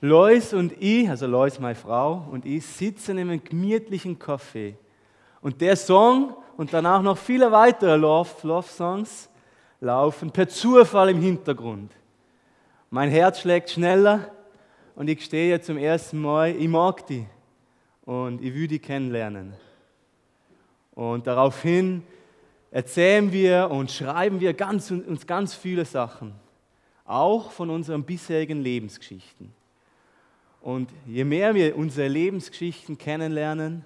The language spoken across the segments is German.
Lois und ich, also Lois, meine Frau, und ich sitzen in einem gemütlichen Café. Und der Song und danach noch viele weitere Love, Love Songs laufen per Zufall im Hintergrund. Mein Herz schlägt schneller und ich stehe zum ersten Mal, ich mag die und ich will die kennenlernen. Und daraufhin erzählen wir und schreiben wir ganz, uns ganz viele Sachen, auch von unseren bisherigen Lebensgeschichten. Und je mehr wir unsere Lebensgeschichten kennenlernen,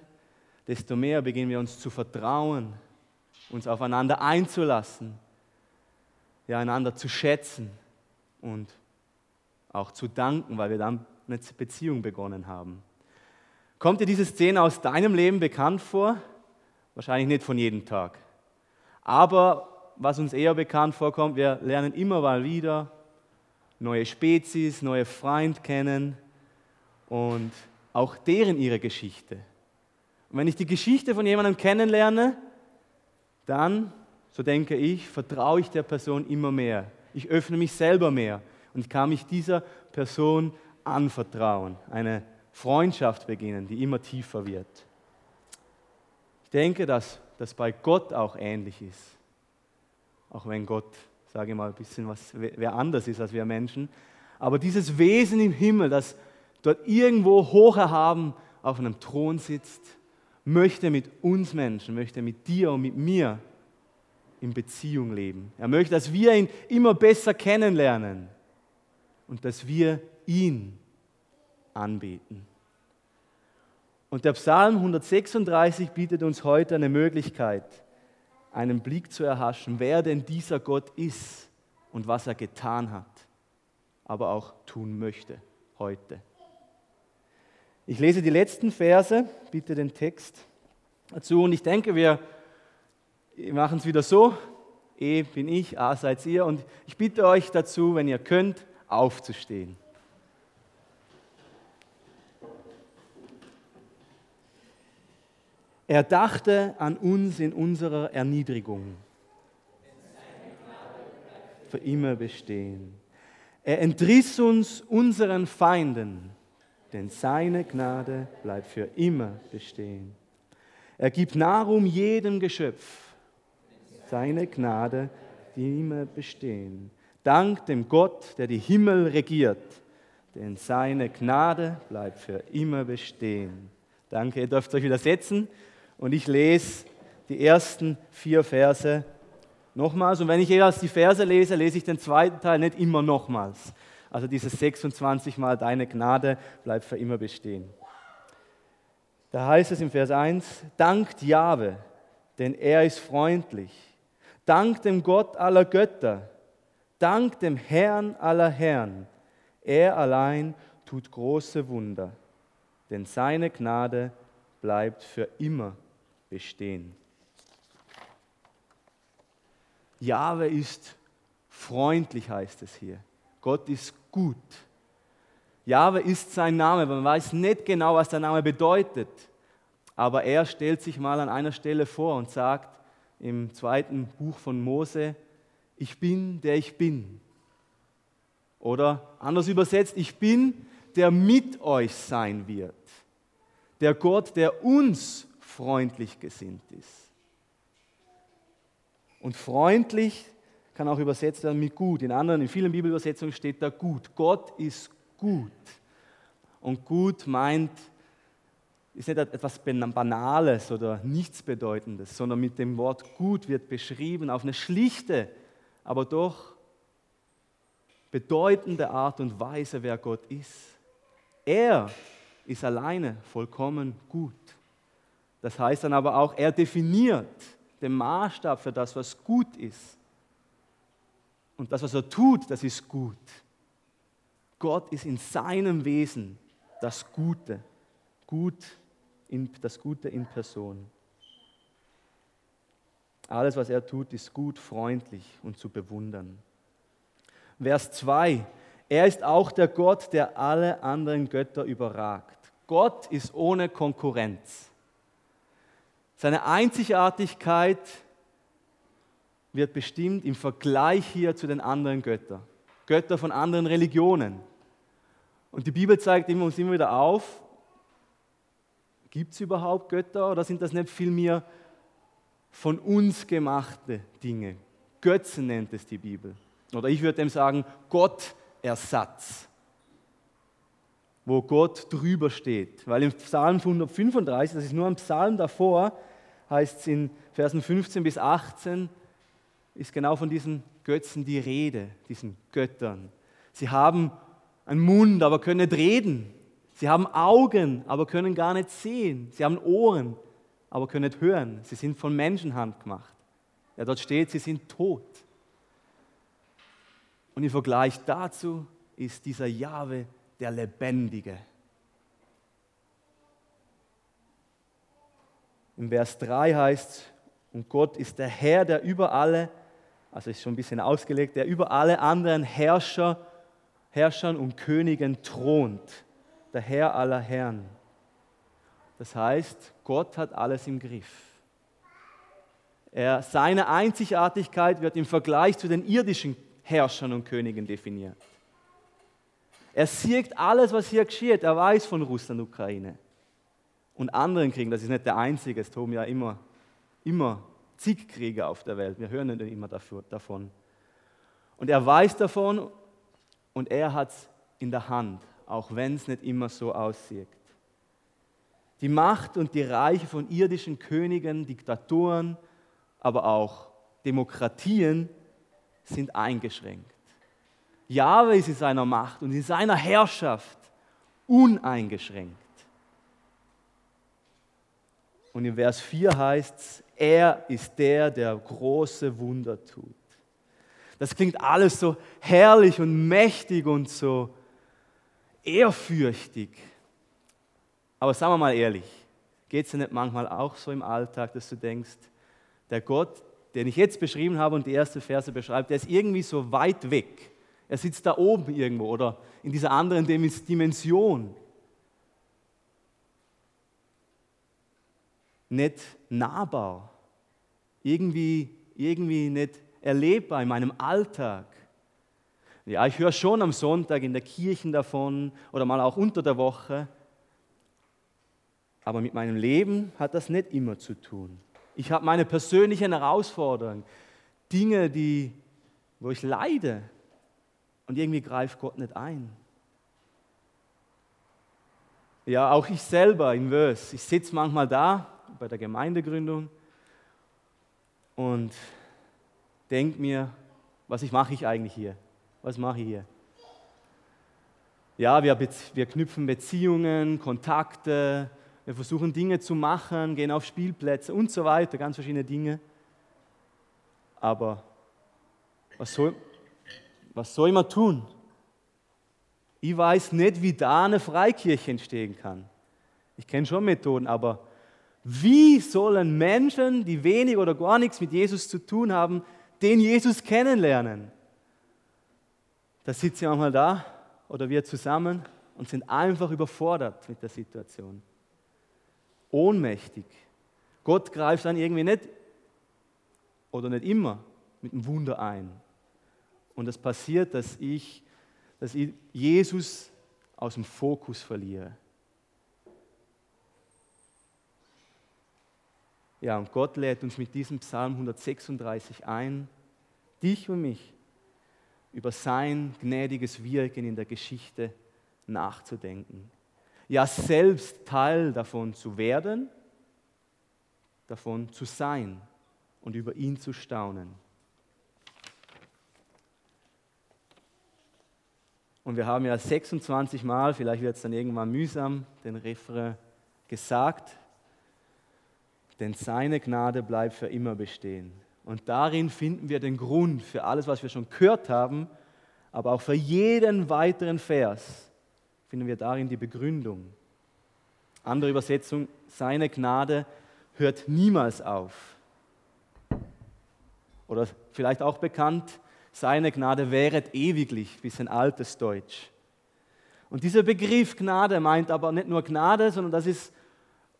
desto mehr beginnen wir uns zu vertrauen, uns aufeinander einzulassen, ja, einander zu schätzen und auch zu danken, weil wir dann eine Beziehung begonnen haben. Kommt dir diese Szene aus deinem Leben bekannt vor? Wahrscheinlich nicht von jedem Tag. Aber was uns eher bekannt vorkommt, wir lernen immer mal wieder neue Spezies, neue Freund kennen und auch deren ihre Geschichte. Und wenn ich die Geschichte von jemandem kennenlerne, dann, so denke ich, vertraue ich der Person immer mehr. Ich öffne mich selber mehr und kann mich dieser Person anvertrauen. Eine Freundschaft beginnen, die immer tiefer wird. Ich denke, dass das bei Gott auch ähnlich ist. Auch wenn Gott, sage ich mal, ein bisschen was, wer anders ist als wir Menschen. Aber dieses Wesen im Himmel, das dort irgendwo hoch erhaben auf einem Thron sitzt, möchte mit uns Menschen, möchte mit dir und mit mir in Beziehung leben. Er möchte, dass wir ihn immer besser kennenlernen und dass wir ihn anbeten. Und der Psalm 136 bietet uns heute eine Möglichkeit, einen Blick zu erhaschen, wer denn dieser Gott ist und was er getan hat, aber auch tun möchte heute. Ich lese die letzten Verse, bitte den Text dazu und ich denke, wir machen es wieder so, E bin ich, A seid ihr und ich bitte euch dazu, wenn ihr könnt, aufzustehen. Er dachte an uns in unserer Erniedrigung. Für immer bestehen. Er entriss uns unseren Feinden, denn seine Gnade bleibt für immer bestehen. Er gibt Nahrung jedem Geschöpf, seine Gnade, die immer bestehen. Dank dem Gott, der die Himmel regiert, denn seine Gnade bleibt für immer bestehen. Danke, ihr dürft euch wieder setzen und ich lese die ersten vier Verse nochmals. Und wenn ich jeweils die Verse lese, lese ich den zweiten Teil nicht immer nochmals. Also dieses 26 Mal, deine Gnade bleibt für immer bestehen. Da heißt es im Vers 1, dankt Jahwe, denn er ist freundlich. Dank dem Gott aller Götter, Dank dem Herrn aller Herren. Er allein tut große Wunder, denn seine Gnade bleibt für immer bestehen. Jahwe ist freundlich, heißt es hier. Gott ist gut. Jahwe ist sein Name, man weiß nicht genau, was der Name bedeutet. Aber er stellt sich mal an einer Stelle vor und sagt im zweiten Buch von Mose, ich bin, der ich bin. Oder anders übersetzt, ich bin, der mit euch sein wird. Der Gott, der uns freundlich gesinnt ist. Und freundlich kann auch übersetzt werden mit gut. In anderen, in vielen Bibelübersetzungen steht da gut. Gott ist gut. Und gut meint, ist nicht etwas Banales oder Nichtsbedeutendes, sondern mit dem Wort gut wird beschrieben auf eine schlichte, aber doch bedeutende Art und Weise, wer Gott ist. Er ist alleine vollkommen gut. Das heißt dann aber auch, er definiert den Maßstab für das, was gut ist. Und das, was er tut, das ist gut. Gott ist in seinem Wesen das Gute, gut in, das Gute in Person. Alles, was er tut, ist gut, freundlich und zu bewundern. Vers 2. Er ist auch der Gott, der alle anderen Götter überragt. Gott ist ohne Konkurrenz. Seine Einzigartigkeit wird bestimmt im Vergleich hier zu den anderen Göttern. Götter von anderen Religionen. Und die Bibel zeigt uns immer wieder auf, gibt es überhaupt Götter oder sind das nicht vielmehr von uns gemachte Dinge? Götzen nennt es die Bibel. Oder ich würde dem sagen, Gottersatz, wo Gott drüber steht. Weil im Psalm 135, das ist nur ein Psalm davor, heißt es in Versen 15 bis 18, ist genau von diesen Götzen die Rede, diesen Göttern. Sie haben einen Mund, aber können nicht reden. Sie haben Augen, aber können gar nicht sehen. Sie haben Ohren, aber können nicht hören. Sie sind von Menschenhand gemacht. Ja, dort steht, sie sind tot. Und im Vergleich dazu ist dieser Jahwe der Lebendige. Im Vers 3 heißt und Gott ist der Herr, der über alle, also ist schon ein bisschen ausgelegt, der über alle anderen Herrscher, Herrschern und Königen thront. Der Herr aller Herren. Das heißt, Gott hat alles im Griff. Er, seine Einzigartigkeit wird im Vergleich zu den irdischen Herrschern und Königen definiert. Er sieht alles, was hier geschieht. Er weiß von Russland, Ukraine und anderen Kriegen. Das ist nicht der einzige. Es toben ja immer, immer zig Kriege auf der Welt. Wir hören immer dafür, davon. Und er weiß davon und er hat es in der Hand, auch wenn es nicht immer so aussieht. Die Macht und die Reiche von irdischen Königen, Diktaturen, aber auch Demokratien sind eingeschränkt. Jahwe ist in seiner Macht und in seiner Herrschaft uneingeschränkt. Und in Vers 4 heißt es, er ist der, der große Wunder tut. Das klingt alles so herrlich und mächtig und so ehrfürchtig. Aber sagen wir mal ehrlich, geht es dir nicht manchmal auch so im Alltag, dass du denkst, der Gott, den ich jetzt beschrieben habe und die erste Verse beschreibt, der ist irgendwie so weit weg. Er sitzt da oben irgendwo oder in dieser anderen Dimension. Nicht nahbar, irgendwie, irgendwie nicht erlebbar in meinem Alltag. Ja, ich höre schon am Sonntag in der Kirche davon oder mal auch unter der Woche, aber mit meinem Leben hat das nicht immer zu tun. Ich habe meine persönlichen Herausforderungen, Dinge, die, wo ich leide. Und irgendwie greift Gott nicht ein. Ja, auch ich selber in Wös. Ich sitze manchmal da bei der Gemeindegründung und denke mir, was ich mache ich eigentlich hier? Was mache ich hier? Ja, wir, wir knüpfen Beziehungen, Kontakte, wir versuchen Dinge zu machen, gehen auf Spielplätze und so weiter, ganz verschiedene Dinge. Aber was soll, was soll man tun? Ich weiß nicht, wie da eine Freikirche entstehen kann. Ich kenne schon Methoden, aber wie sollen Menschen, die wenig oder gar nichts mit Jesus zu tun haben, den Jesus kennenlernen? Da sitzen wir manchmal da oder wir zusammen und sind einfach überfordert mit der Situation ohnmächtig. Gott greift dann irgendwie nicht oder nicht immer mit einem Wunder ein. Und es passiert, dass ich, dass ich Jesus aus dem Fokus verliere. Ja, und Gott lädt uns mit diesem Psalm 136 ein, dich und mich über sein gnädiges Wirken in der Geschichte nachzudenken ja selbst Teil davon zu werden, davon zu sein und über ihn zu staunen. Und wir haben ja 26 Mal, vielleicht wird es dann irgendwann mühsam, den Refrain gesagt, denn seine Gnade bleibt für immer bestehen. Und darin finden wir den Grund für alles, was wir schon gehört haben, aber auch für jeden weiteren Vers finden wir darin die Begründung. Andere Übersetzung, seine Gnade hört niemals auf. Oder vielleicht auch bekannt, seine Gnade wäret ewiglich, bisschen altes Deutsch. Und dieser Begriff Gnade meint aber nicht nur Gnade, sondern das ist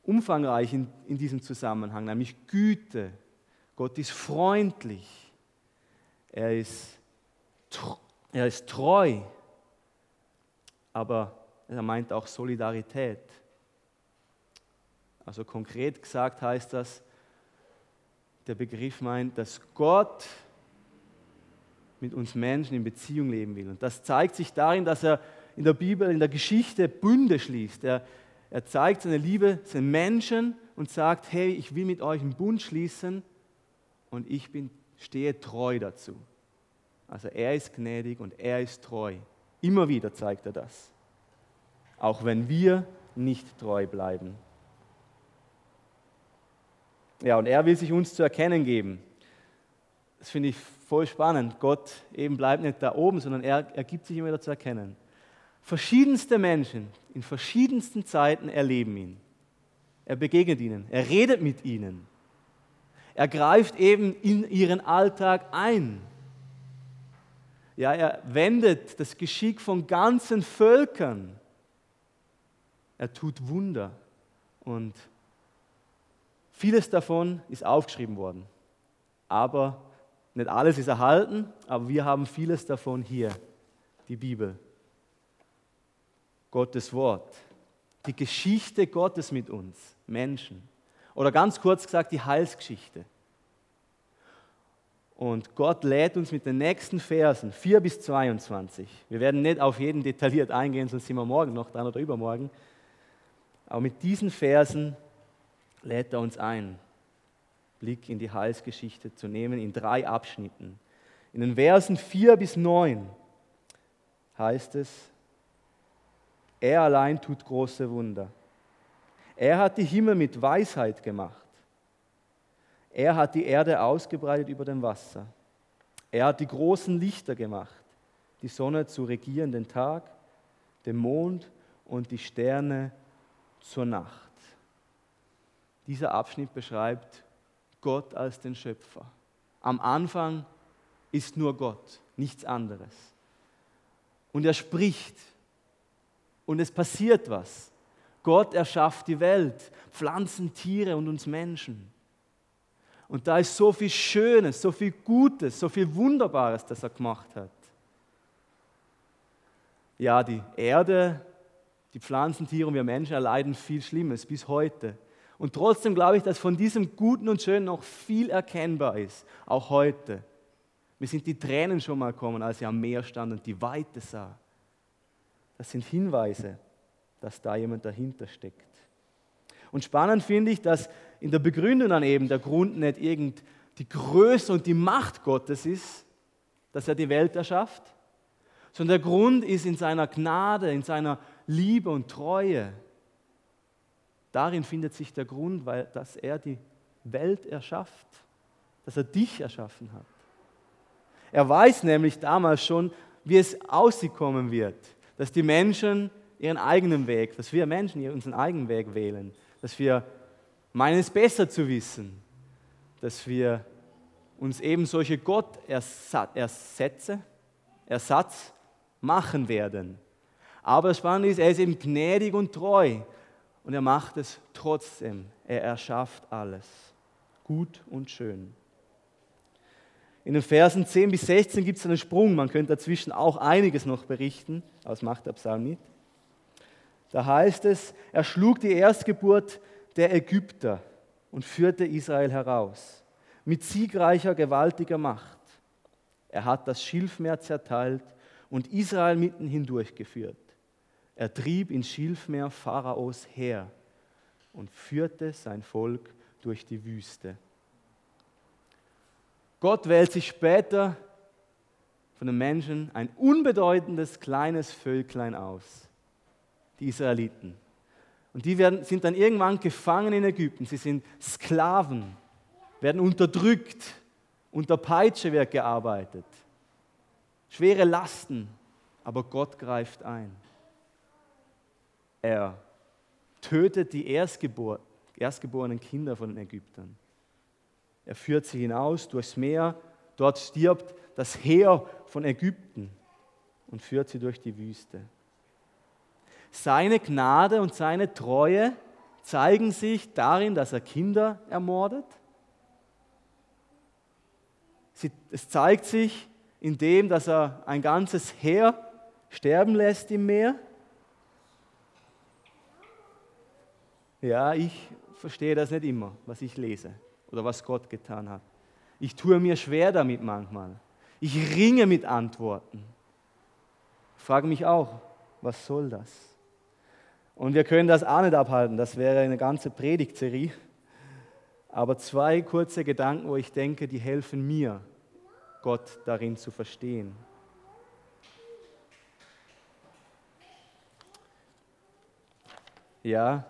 umfangreich in, in diesem Zusammenhang, nämlich Güte. Gott ist freundlich. Er ist, er ist treu. Aber er meint auch Solidarität. Also konkret gesagt heißt das, der Begriff meint, dass Gott mit uns Menschen in Beziehung leben will. Und das zeigt sich darin, dass er in der Bibel, in der Geschichte Bünde schließt. Er, er zeigt seine Liebe zu den Menschen und sagt, hey, ich will mit euch einen Bund schließen und ich bin, stehe treu dazu. Also er ist gnädig und er ist treu. Immer wieder zeigt er das. Auch wenn wir nicht treu bleiben. Ja, und er will sich uns zu erkennen geben. Das finde ich voll spannend. Gott eben bleibt nicht da oben, sondern er, er gibt sich immer wieder zu erkennen. Verschiedenste Menschen in verschiedensten Zeiten erleben ihn. Er begegnet ihnen, er redet mit ihnen. Er greift eben in ihren Alltag ein. Ja, er wendet das Geschick von ganzen Völkern. Er tut Wunder und vieles davon ist aufgeschrieben worden. Aber nicht alles ist erhalten, aber wir haben vieles davon hier, die Bibel. Gottes Wort, die Geschichte Gottes mit uns, Menschen. Oder ganz kurz gesagt, die Heilsgeschichte. Und Gott lädt uns mit den nächsten Versen, 4 bis 22. Wir werden nicht auf jeden detailliert eingehen, sonst sind wir morgen noch dran oder übermorgen. Aber mit diesen Versen lädt er uns ein, Blick in die Heilsgeschichte zu nehmen, in drei Abschnitten. In den Versen 4 bis 9 heißt es, er allein tut große Wunder. Er hat die Himmel mit Weisheit gemacht. Er hat die Erde ausgebreitet über dem Wasser. Er hat die großen Lichter gemacht, die Sonne zu regieren den Tag, den Mond und die Sterne zur Nacht. Dieser Abschnitt beschreibt Gott als den Schöpfer. Am Anfang ist nur Gott, nichts anderes. Und er spricht und es passiert was. Gott erschafft die Welt, Pflanzen, Tiere und uns Menschen. Und da ist so viel Schönes, so viel Gutes, so viel Wunderbares, das er gemacht hat. Ja, die Erde, die Pflanzen, Tiere und wir Menschen erleiden viel Schlimmes bis heute. Und trotzdem glaube ich, dass von diesem Guten und Schönen noch viel erkennbar ist, auch heute. Mir sind die Tränen schon mal gekommen, als ich am Meer stand und die Weite sah. Das sind Hinweise, dass da jemand dahinter steckt. Und spannend finde ich, dass in der Begründung dann eben der Grund nicht irgend die Größe und die Macht Gottes ist, dass er die Welt erschafft, sondern der Grund ist in seiner Gnade, in seiner Liebe und Treue. Darin findet sich der Grund, weil dass er die Welt erschafft, dass er dich erschaffen hat. Er weiß nämlich damals schon, wie es auskommen wird, dass die Menschen ihren eigenen Weg, dass wir Menschen unseren eigenen Weg wählen, dass wir meinen es besser zu wissen, dass wir uns eben solche Gottersätze, Ersatz machen werden. Aber das Spannende ist, er ist eben gnädig und treu und er macht es trotzdem. Er erschafft alles. Gut und schön. In den Versen 10 bis 16 gibt es einen Sprung. Man könnte dazwischen auch einiges noch berichten, aber das macht der Psalm nicht. Da heißt es, er schlug die Erstgeburt der Ägypter und führte Israel heraus mit siegreicher, gewaltiger Macht. Er hat das Schilfmeer zerteilt und Israel mitten hindurchgeführt. Er trieb ins Schilfmeer Pharaos her und führte sein Volk durch die Wüste. Gott wählt sich später von den Menschen ein unbedeutendes kleines Völklein aus die Israeliten. Und die werden, sind dann irgendwann gefangen in Ägypten. Sie sind Sklaven, werden unterdrückt, unter Peitsche wird gearbeitet. Schwere Lasten, aber Gott greift ein. Er tötet die Erstgebor erstgeborenen Kinder von den Ägyptern. Er führt sie hinaus durchs Meer. Dort stirbt das Heer von Ägypten und führt sie durch die Wüste. Seine Gnade und seine Treue zeigen sich darin, dass er Kinder ermordet. Es zeigt sich in dem, dass er ein ganzes Heer sterben lässt im Meer. Ja, ich verstehe das nicht immer, was ich lese oder was Gott getan hat. Ich tue mir schwer damit manchmal. Ich ringe mit Antworten. Ich frage mich auch, was soll das? Und wir können das auch nicht abhalten, das wäre eine ganze Predigtserie. Aber zwei kurze Gedanken, wo ich denke, die helfen mir, Gott darin zu verstehen. Ja,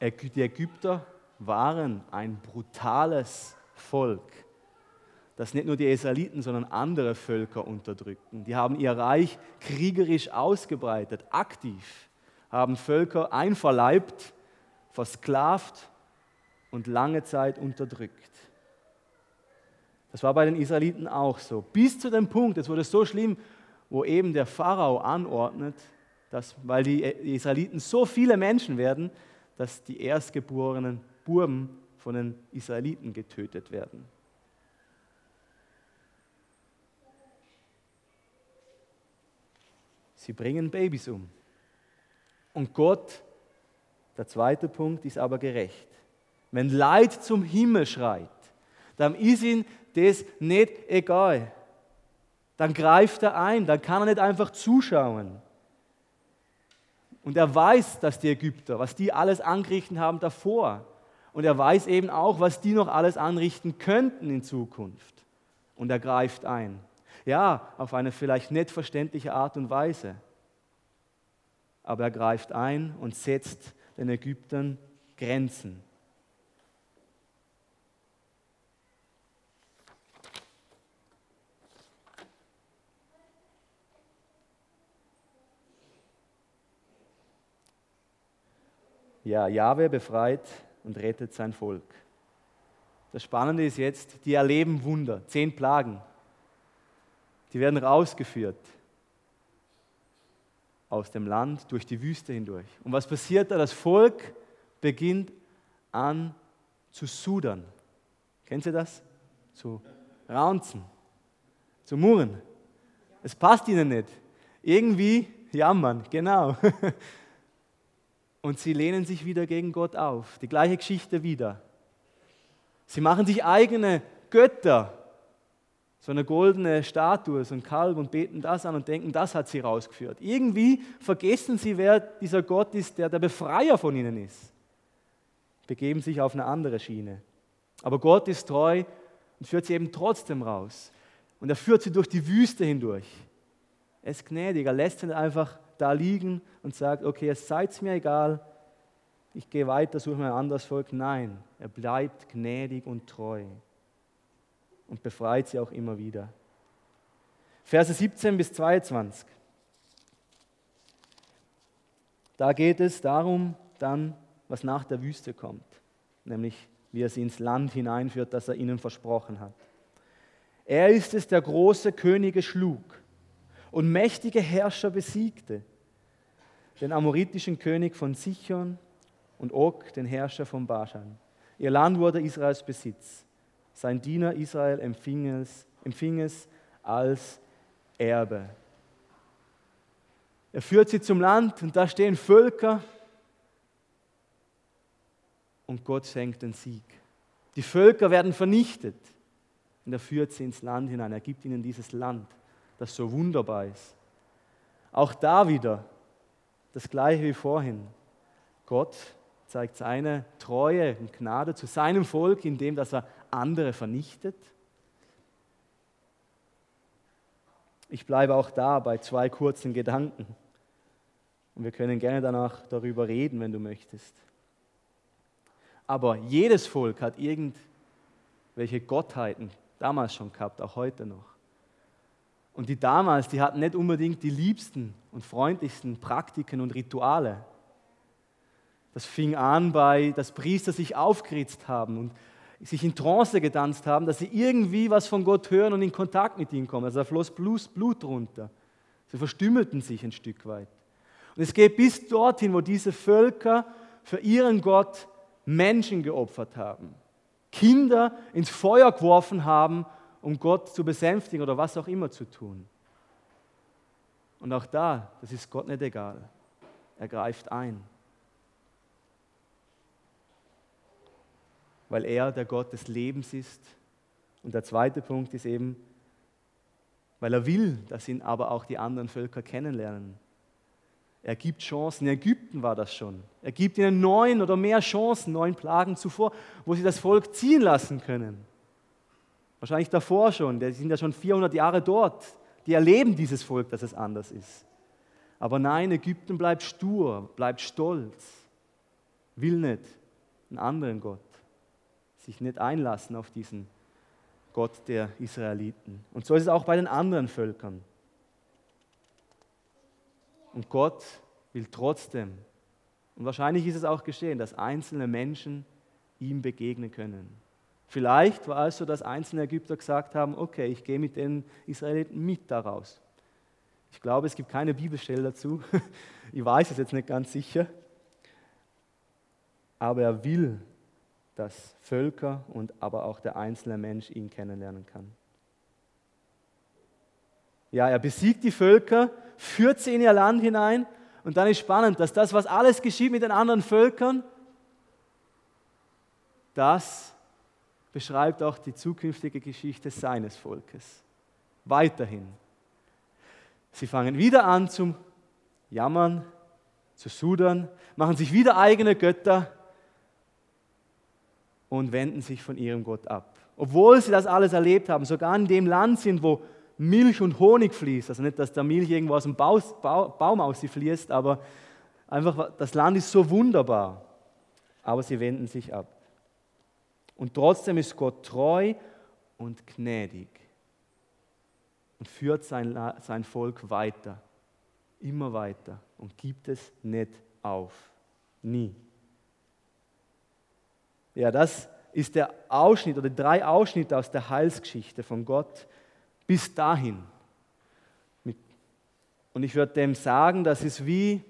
die Ägypter waren ein brutales Volk, das nicht nur die Israeliten, sondern andere Völker unterdrückten. Die haben ihr Reich kriegerisch ausgebreitet, aktiv, haben Völker einverleibt, versklavt und lange Zeit unterdrückt. Das war bei den Israeliten auch so. Bis zu dem Punkt, es wurde so schlimm, wo eben der Pharao anordnet, dass, weil die Israeliten so viele Menschen werden, dass die erstgeborenen Buben von den Israeliten getötet werden. Sie bringen Babys um. Und Gott, der zweite Punkt, ist aber gerecht. Wenn Leid zum Himmel schreit, dann ist ihm das nicht egal. Dann greift er ein, dann kann er nicht einfach zuschauen. Und er weiß, dass die Ägypter, was die alles angerichtet haben davor. Und er weiß eben auch, was die noch alles anrichten könnten in Zukunft. Und er greift ein. Ja, auf eine vielleicht nicht verständliche Art und Weise. Aber er greift ein und setzt den Ägyptern Grenzen. Ja, Jahwe befreit und rettet sein Volk. Das Spannende ist jetzt, die erleben Wunder, zehn Plagen. Die werden rausgeführt aus dem Land durch die Wüste hindurch. Und was passiert da? Das Volk beginnt an zu sudern. Kennt ihr das? Zu raunzen, zu murren. Es passt ihnen nicht. Irgendwie jammern, genau. Und sie lehnen sich wieder gegen Gott auf. Die gleiche Geschichte wieder. Sie machen sich eigene Götter, so eine goldene Statue, so ein Kalb und beten das an und denken, das hat sie rausgeführt. Irgendwie vergessen sie, wer dieser Gott ist, der der Befreier von ihnen ist. Begeben sich auf eine andere Schiene. Aber Gott ist treu und führt sie eben trotzdem raus. Und er führt sie durch die Wüste hindurch. Er ist gnädig, er lässt sie einfach da liegen und sagt, okay, es seid mir egal, ich gehe weiter, suche mir ein anderes Volk. Nein, er bleibt gnädig und treu und befreit sie auch immer wieder. Verse 17 bis 22. Da geht es darum, dann, was nach der Wüste kommt, nämlich wie er sie ins Land hineinführt, das er ihnen versprochen hat. Er ist es, der große Könige schlug und mächtige Herrscher besiegte, den amoritischen König von Sichon und Og, den Herrscher von Baschan. Ihr Land wurde Israels Besitz. Sein Diener Israel empfing es, empfing es als Erbe. Er führt sie zum Land und da stehen Völker und Gott schenkt den Sieg. Die Völker werden vernichtet und er führt sie ins Land hinein. Er gibt ihnen dieses Land das so wunderbar ist. Auch da wieder das gleiche wie vorhin. Gott zeigt seine Treue und Gnade zu seinem Volk, indem dass er andere vernichtet. Ich bleibe auch da bei zwei kurzen Gedanken. Und wir können gerne danach darüber reden, wenn du möchtest. Aber jedes Volk hat irgendwelche Gottheiten damals schon gehabt, auch heute noch. Und die damals, die hatten nicht unbedingt die liebsten und freundlichsten Praktiken und Rituale. Das fing an bei, dass Priester sich aufgeritzt haben und sich in Trance gedanzt haben, dass sie irgendwie was von Gott hören und in Kontakt mit ihm kommen. Also da floss Blut runter. Sie verstümmelten sich ein Stück weit. Und es geht bis dorthin, wo diese Völker für ihren Gott Menschen geopfert haben, Kinder ins Feuer geworfen haben um Gott zu besänftigen oder was auch immer zu tun. Und auch da, das ist Gott nicht egal. Er greift ein. weil er der Gott des Lebens ist. Und der zweite Punkt ist eben, weil er will, dass ihn aber auch die anderen Völker kennenlernen. Er gibt Chancen. In Ägypten war das schon. Er gibt ihnen neun oder mehr Chancen, neun Plagen zuvor, wo sie das Volk ziehen lassen können. Wahrscheinlich davor schon. Die sind ja schon 400 Jahre dort. Die erleben dieses Volk, dass es anders ist. Aber nein, Ägypten bleibt stur, bleibt stolz, will nicht einen anderen Gott, sich nicht einlassen auf diesen Gott der Israeliten. Und so ist es auch bei den anderen Völkern. Und Gott will trotzdem, und wahrscheinlich ist es auch geschehen, dass einzelne Menschen ihm begegnen können. Vielleicht war es so, dass einzelne Ägypter gesagt haben, okay, ich gehe mit den Israeliten mit daraus. Ich glaube, es gibt keine Bibelstelle dazu. Ich weiß es jetzt nicht ganz sicher. Aber er will, dass Völker und aber auch der einzelne Mensch ihn kennenlernen kann. Ja, er besiegt die Völker, führt sie in ihr Land hinein und dann ist spannend, dass das, was alles geschieht mit den anderen Völkern, das beschreibt auch die zukünftige Geschichte seines Volkes. Weiterhin. Sie fangen wieder an zum Jammern, zu sudern, machen sich wieder eigene Götter und wenden sich von ihrem Gott ab. Obwohl sie das alles erlebt haben, sogar in dem Land sind, wo Milch und Honig fließt. Also nicht, dass der Milch irgendwo aus dem Baum aus sie fließt, aber einfach, das Land ist so wunderbar. Aber sie wenden sich ab. Und trotzdem ist Gott treu und gnädig und führt sein, sein Volk weiter, immer weiter und gibt es nicht auf. Nie. Ja, das ist der Ausschnitt oder drei Ausschnitte aus der Heilsgeschichte von Gott bis dahin. Und ich würde dem sagen, das ist wie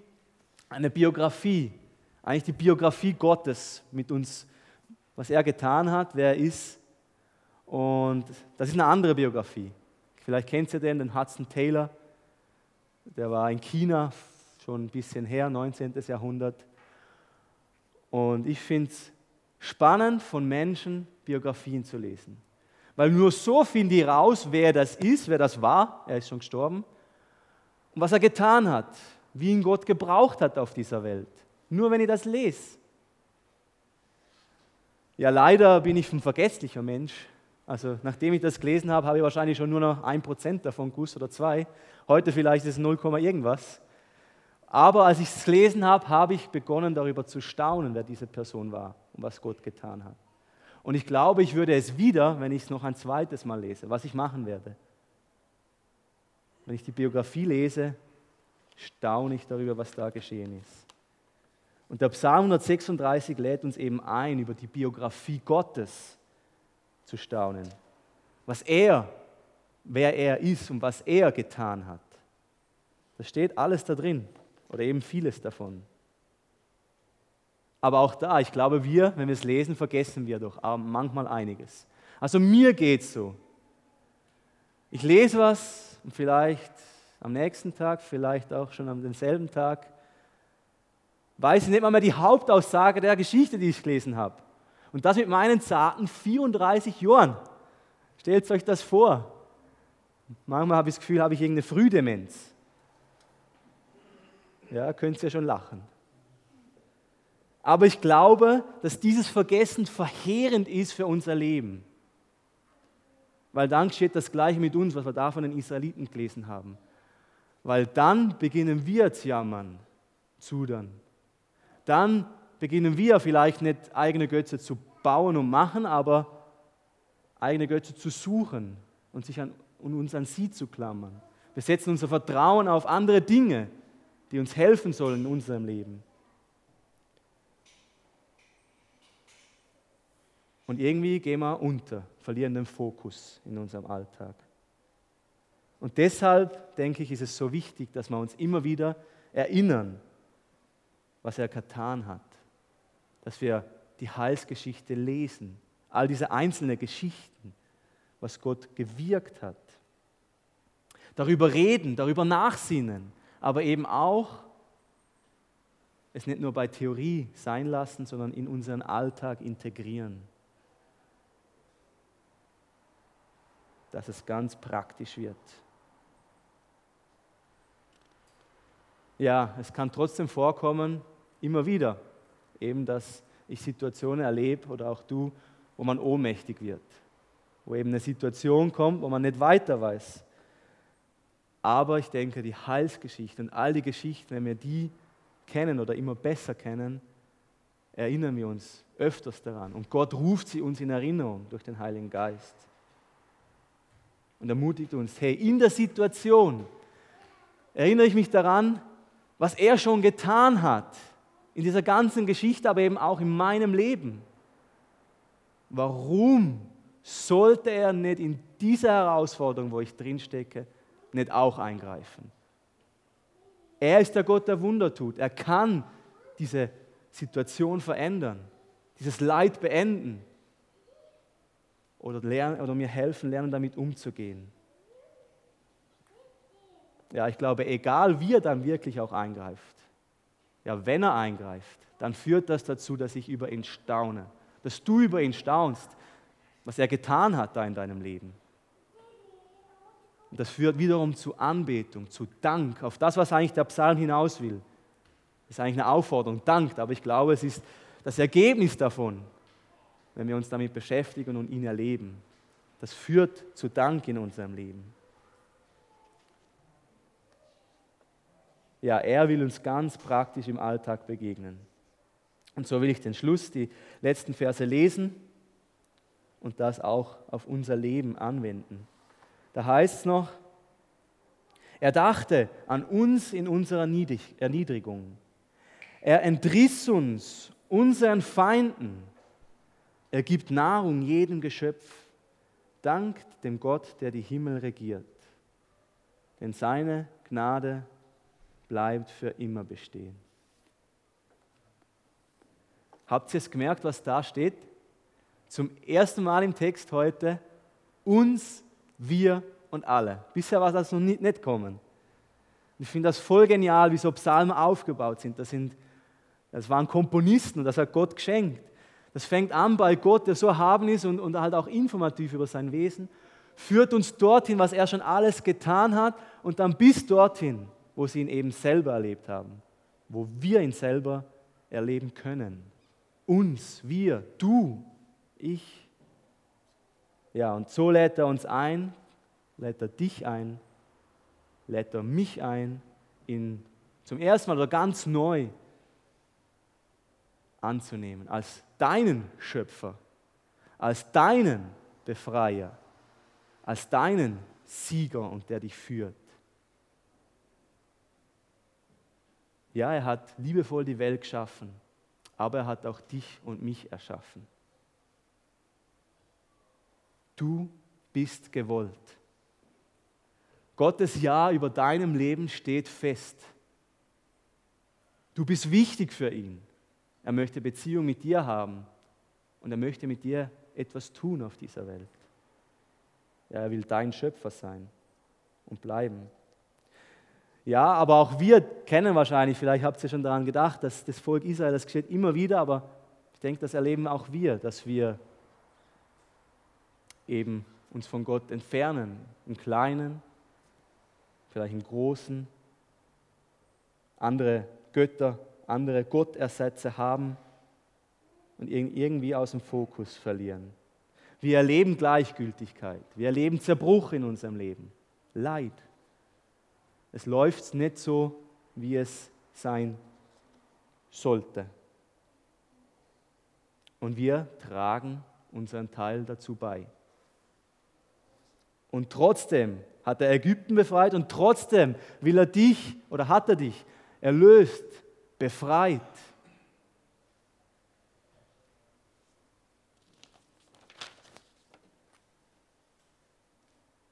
eine Biografie, eigentlich die Biografie Gottes mit uns, was er getan hat, wer er ist. Und das ist eine andere Biografie. Vielleicht kennt ihr den, den Hudson Taylor. Der war in China schon ein bisschen her, 19. Jahrhundert. Und ich finde es spannend, von Menschen Biografien zu lesen. Weil nur so finde ich raus, wer das ist, wer das war. Er ist schon gestorben. Und was er getan hat, wie ihn Gott gebraucht hat auf dieser Welt. Nur wenn ich das lese. Ja, leider bin ich ein vergesslicher Mensch. Also nachdem ich das gelesen habe, habe ich wahrscheinlich schon nur noch ein Prozent davon gewusst oder zwei. Heute vielleicht ist es 0, irgendwas. Aber als ich es gelesen habe, habe ich begonnen darüber zu staunen, wer diese Person war und was Gott getan hat. Und ich glaube, ich würde es wieder, wenn ich es noch ein zweites Mal lese, was ich machen werde. Wenn ich die Biografie lese, staune ich darüber, was da geschehen ist. Und der Psalm 136 lädt uns eben ein, über die Biografie Gottes zu staunen. Was er, wer er ist und was er getan hat. Da steht alles da drin oder eben vieles davon. Aber auch da, ich glaube, wir, wenn wir es lesen, vergessen wir doch manchmal einiges. Also mir geht es so. Ich lese was und vielleicht am nächsten Tag, vielleicht auch schon am denselben Tag, weiß ich nicht mal mehr die Hauptaussage der Geschichte, die ich gelesen habe. Und das mit meinen zarten 34 Jahren. Stellt euch das vor. Manchmal habe ich das Gefühl, habe ich irgendeine Frühdemenz. Ja, könnt ihr ja schon lachen. Aber ich glaube, dass dieses Vergessen verheerend ist für unser Leben. Weil dann steht das Gleiche mit uns, was wir da von den Israeliten gelesen haben. Weil dann beginnen wir zu jammern, zudern. Dann beginnen wir vielleicht nicht eigene Götze zu bauen und machen, aber eigene Götze zu suchen und, sich an, und uns an sie zu klammern. Wir setzen unser Vertrauen auf andere Dinge, die uns helfen sollen in unserem Leben. Und irgendwie gehen wir unter, verlieren den Fokus in unserem Alltag. Und deshalb denke ich, ist es so wichtig, dass wir uns immer wieder erinnern, was er getan hat. Dass wir die Heilsgeschichte lesen, all diese einzelnen Geschichten, was Gott gewirkt hat. Darüber reden, darüber nachsinnen, aber eben auch es nicht nur bei Theorie sein lassen, sondern in unseren Alltag integrieren. Dass es ganz praktisch wird. Ja, es kann trotzdem vorkommen, immer wieder, eben, dass ich Situationen erlebe oder auch du, wo man ohnmächtig wird, wo eben eine Situation kommt, wo man nicht weiter weiß. Aber ich denke, die Heilsgeschichte und all die Geschichten, wenn wir die kennen oder immer besser kennen, erinnern wir uns öfters daran. Und Gott ruft sie uns in Erinnerung durch den Heiligen Geist. Und ermutigt uns, hey, in der Situation erinnere ich mich daran, was er schon getan hat, in dieser ganzen Geschichte, aber eben auch in meinem Leben. Warum sollte er nicht in dieser Herausforderung, wo ich drinstecke, nicht auch eingreifen? Er ist der Gott, der Wunder tut. Er kann diese Situation verändern, dieses Leid beenden oder, lernen, oder mir helfen, lernen, damit umzugehen. Ja, ich glaube, egal wie er dann wirklich auch eingreift, ja, wenn er eingreift, dann führt das dazu, dass ich über ihn staune, dass du über ihn staunst, was er getan hat da in deinem Leben. Und das führt wiederum zu Anbetung, zu Dank, auf das, was eigentlich der Psalm hinaus will. Das ist eigentlich eine Aufforderung, dankt, aber ich glaube, es ist das Ergebnis davon, wenn wir uns damit beschäftigen und ihn erleben. Das führt zu Dank in unserem Leben. Ja, er will uns ganz praktisch im Alltag begegnen. Und so will ich den Schluss, die letzten Verse lesen und das auch auf unser Leben anwenden. Da heißt es noch, er dachte an uns in unserer Erniedrigung. Er entriss uns unseren Feinden. Er gibt Nahrung jedem Geschöpf. Dankt dem Gott, der die Himmel regiert. Denn seine Gnade bleibt für immer bestehen. Habt ihr es gemerkt, was da steht? Zum ersten Mal im Text heute, uns, wir und alle. Bisher war das noch nicht, nicht kommen. Ich finde das voll genial, wie so Psalmen aufgebaut sind. Das, sind. das waren Komponisten und das hat Gott geschenkt. Das fängt an bei Gott, der so haben ist und, und halt auch informativ über sein Wesen, führt uns dorthin, was er schon alles getan hat und dann bis dorthin, wo sie ihn eben selber erlebt haben, wo wir ihn selber erleben können. Uns, wir, du, ich. Ja, und so lädt er uns ein, lädt er dich ein, lädt er mich ein, ihn zum ersten Mal oder ganz neu anzunehmen, als deinen Schöpfer, als deinen Befreier, als deinen Sieger und der dich führt. Ja, er hat liebevoll die Welt geschaffen, aber er hat auch dich und mich erschaffen. Du bist gewollt. Gottes Ja über deinem Leben steht fest. Du bist wichtig für ihn. Er möchte Beziehung mit dir haben und er möchte mit dir etwas tun auf dieser Welt. Ja, er will dein Schöpfer sein und bleiben. Ja, aber auch wir kennen wahrscheinlich, vielleicht habt ihr schon daran gedacht, dass das Volk Israel, das geschieht immer wieder, aber ich denke, das erleben auch wir, dass wir eben uns von Gott entfernen, im Kleinen, vielleicht im Großen, andere Götter, andere Gottersätze haben und irgendwie aus dem Fokus verlieren. Wir erleben Gleichgültigkeit, wir erleben Zerbruch in unserem Leben, Leid es läuft nicht so, wie es sein sollte. Und wir tragen unseren Teil dazu bei. Und trotzdem hat er Ägypten befreit und trotzdem will er dich oder hat er dich erlöst, befreit.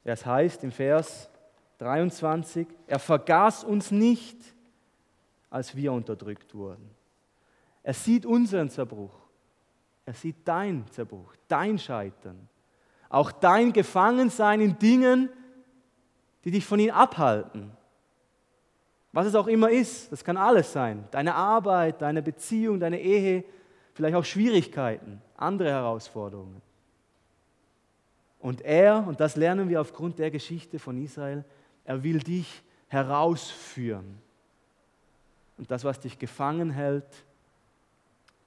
Es heißt im Vers 23, er vergaß uns nicht, als wir unterdrückt wurden. Er sieht unseren Zerbruch. Er sieht dein Zerbruch, dein Scheitern. Auch dein Gefangensein in Dingen, die dich von ihm abhalten. Was es auch immer ist, das kann alles sein. Deine Arbeit, deine Beziehung, deine Ehe, vielleicht auch Schwierigkeiten, andere Herausforderungen. Und er, und das lernen wir aufgrund der Geschichte von Israel, er will dich herausführen. Und das, was dich gefangen hält,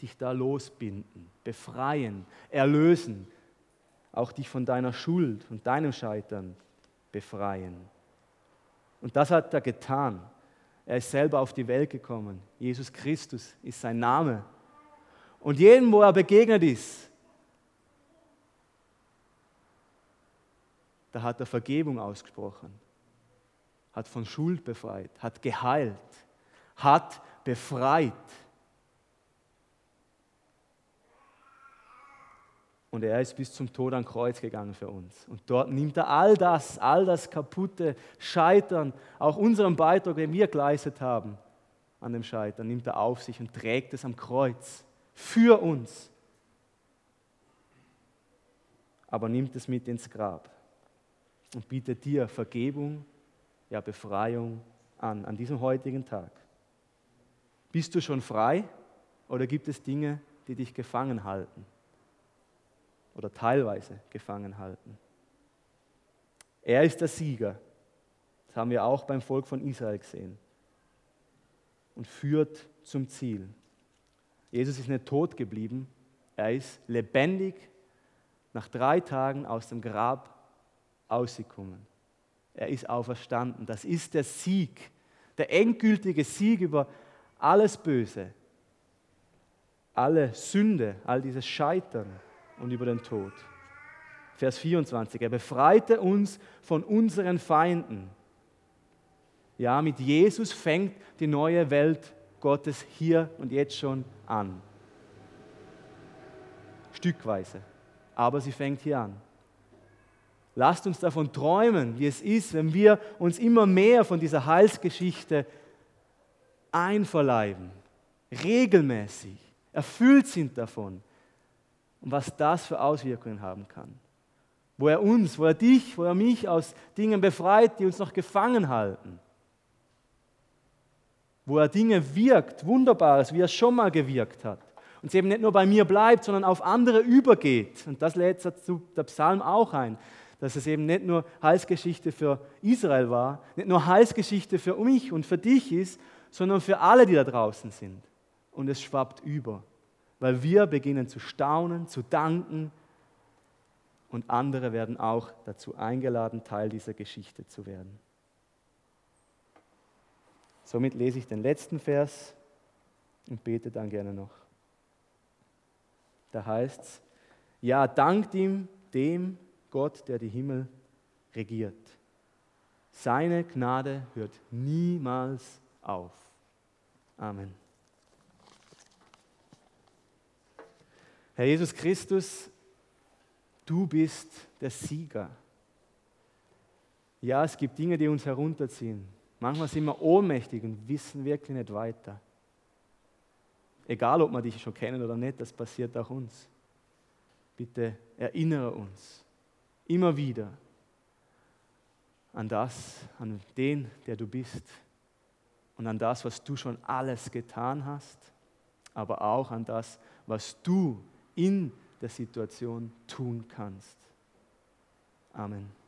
dich da losbinden, befreien, erlösen, auch dich von deiner Schuld und deinem Scheitern befreien. Und das hat er getan. Er ist selber auf die Welt gekommen. Jesus Christus ist sein Name. Und jedem, wo er begegnet ist, da hat er Vergebung ausgesprochen, hat von Schuld befreit, hat geheilt, hat befreit. Und er ist bis zum Tod am Kreuz gegangen für uns. Und dort nimmt er all das, all das kaputte Scheitern, auch unseren Beitrag, den wir geleistet haben an dem Scheitern, nimmt er auf sich und trägt es am Kreuz für uns. Aber nimmt es mit ins Grab und bietet dir Vergebung, ja Befreiung an, an diesem heutigen Tag. Bist du schon frei oder gibt es Dinge, die dich gefangen halten? oder teilweise gefangen halten. Er ist der Sieger. Das haben wir auch beim Volk von Israel gesehen. Und führt zum Ziel. Jesus ist nicht tot geblieben, er ist lebendig nach drei Tagen aus dem Grab ausgekommen. Er ist auferstanden. Das ist der Sieg, der endgültige Sieg über alles Böse, alle Sünde, all dieses Scheitern und über den Tod. Vers 24, er befreite uns von unseren Feinden. Ja, mit Jesus fängt die neue Welt Gottes hier und jetzt schon an. Stückweise, aber sie fängt hier an. Lasst uns davon träumen, wie es ist, wenn wir uns immer mehr von dieser Heilsgeschichte einverleiben, regelmäßig, erfüllt sind davon, und was das für Auswirkungen haben kann. Wo er uns, wo er dich, wo er mich aus Dingen befreit, die uns noch gefangen halten. Wo er Dinge wirkt, Wunderbares, wie er schon mal gewirkt hat. Und es eben nicht nur bei mir bleibt, sondern auf andere übergeht. Und das lädt dazu der Psalm auch ein, dass es eben nicht nur Heilsgeschichte für Israel war, nicht nur Heilsgeschichte für mich und für dich ist, sondern für alle, die da draußen sind. Und es schwappt über weil wir beginnen zu staunen, zu danken und andere werden auch dazu eingeladen, Teil dieser Geschichte zu werden. Somit lese ich den letzten Vers und bete dann gerne noch. Da heißt es, ja, dankt ihm, dem Gott, der die Himmel regiert. Seine Gnade hört niemals auf. Amen. Herr Jesus Christus, du bist der Sieger. Ja, es gibt Dinge, die uns herunterziehen. Manchmal sind wir ohnmächtig und wissen wirklich nicht weiter. Egal, ob wir dich schon kennen oder nicht, das passiert auch uns. Bitte erinnere uns immer wieder an das, an den, der du bist und an das, was du schon alles getan hast, aber auch an das, was du in der Situation tun kannst. Amen.